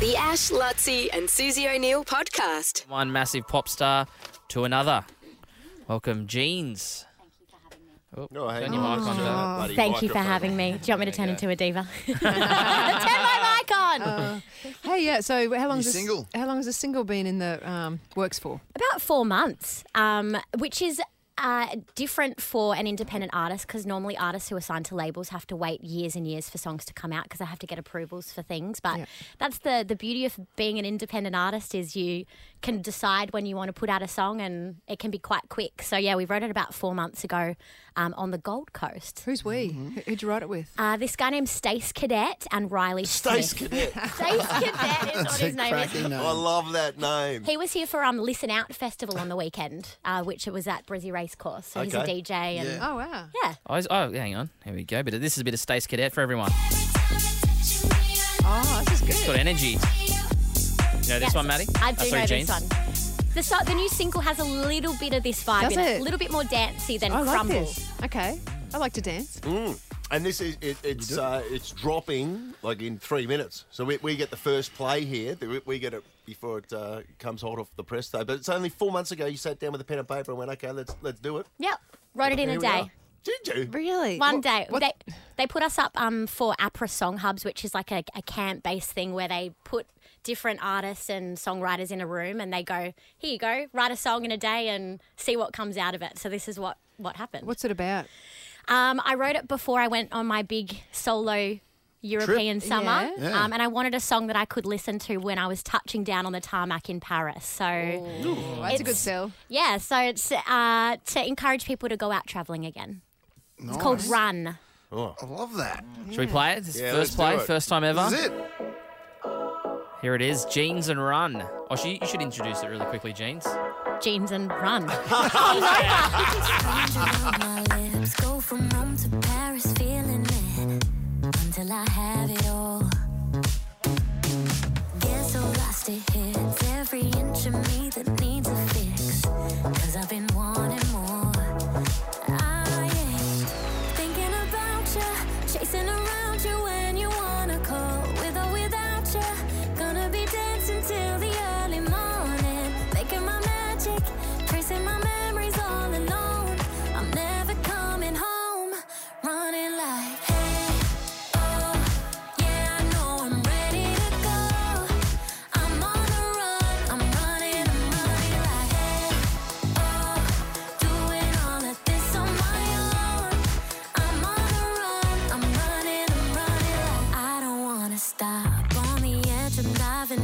The Ash, Luttsy, and Susie O'Neill podcast. One massive pop star to another. Welcome, Jeans. Oh, Oh, hang turn your on. mic on. Turn Dave. bloody Thank you for microphone having me. Do you want me to turn into a diva? turn my mic on. Hey, yeah. So how long You has single? How long has the single been in the um, works for? About four months, um, which is uh, different for an independent artist because normally artists who are signed to labels have to wait years and years for songs to come out because they have to get approvals for things. But Yeah. that's the the beauty of being an independent artist is you can decide when you want to put out a song and it can be quite quick. So yeah, we wrote it about four months ago um, on the Gold Coast. Who's we? Mm-hmm. Who- Who'd you write it with? Uh, this guy named Stace Cadet and Riley Stace Smith. Cadet. Stace Cadet is what his name is. name. I love that name. He was here for um Listen Out Festival on the weekend, uh, which it was at Brizzy Racecourse. So he's a Okay. DJ and Yeah. yeah. Oh wow. Oh, is- oh, hang on. Here we go. But this is a bit of Stace Cadet for everyone. Oh, this is It's got energy. You know this Yes, one, Maddie? I Oh, do sorry, know Jeans? this one. The, so, the new single has a little bit of this vibe Does in it. it? A little bit more dancey than I like Crumble. this. Okay, I like to dance. Mm. And this is it, it's uh, it's dropping like in three minutes. So we, we get the first play here. We- We get it before it uh, comes hot off the press day. But it's only four months ago you sat down with a pen and paper and went, okay, let's let's do it. Yep. Wrote it in Here a we day. are. Did you? Really? One What- day. what- They, they put us up um, for APRA Song Hubs, which is like a, a camp based thing where they put different artists and songwriters in a room and they go, here you go, write a song in a day and see what comes out of it. So this is what, what happened. What's it about? Um, I wrote it before I went on my big solo European summer, Yeah. Yeah. Um, and I wanted a song that I could listen to when I was touching down on the tarmac in Paris. So, Oh, that's a good It's- sell. yeah, so it's uh, to encourage people to go out traveling again. It's called Nice. Run. Oh. I love that. Should we play it? This is Yeah, first let's do play, it. first time ever. This is it. Here it is, Jeans and Run. Oh, she, you should introduce it really quickly, Jeans. Jeans and run. from Rome to Paris,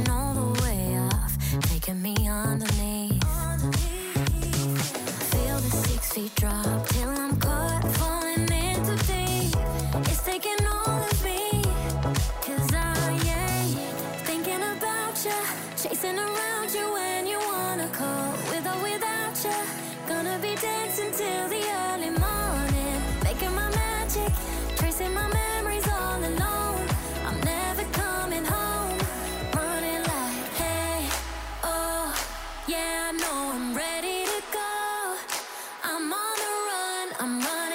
I'm all the way taking me underneath. Feel the six feet drop till I'm I'm running,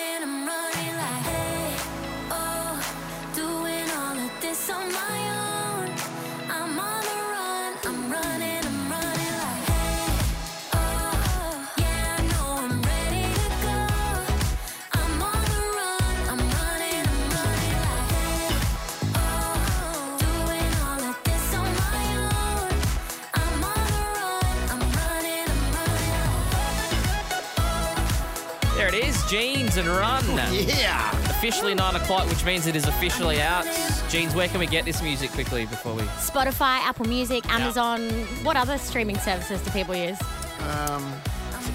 it is, Jeans and Run. Yeah. Officially 9 o'clock, which means it is officially out. Jeans, where can we get this music quickly before we... Spotify, Apple Music, Amazon. What other streaming services do people use? Um,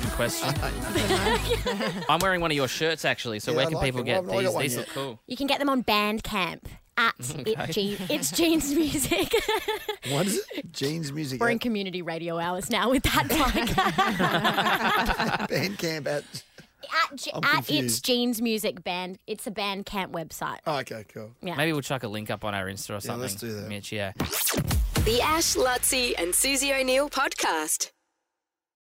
Good question. I'm wearing one of your shirts, actually, so Yeah, where I can like people it. get Well, I've these? one These yet. look cool. You can get them on Bandcamp at it Jean, It's Jeans Music. what is it? Jeans music. We're in at community radio hours now with that plug. Bandcamp at. At J- I'm at It's confused. Jeans Music Band. It's a Bandcamp website. Oh, okay, cool. Yeah. Maybe we'll chuck a link up on our Insta or something. let's do that. Mitch, yeah. The Ash, Luttsy, and Susie O'Neill podcast.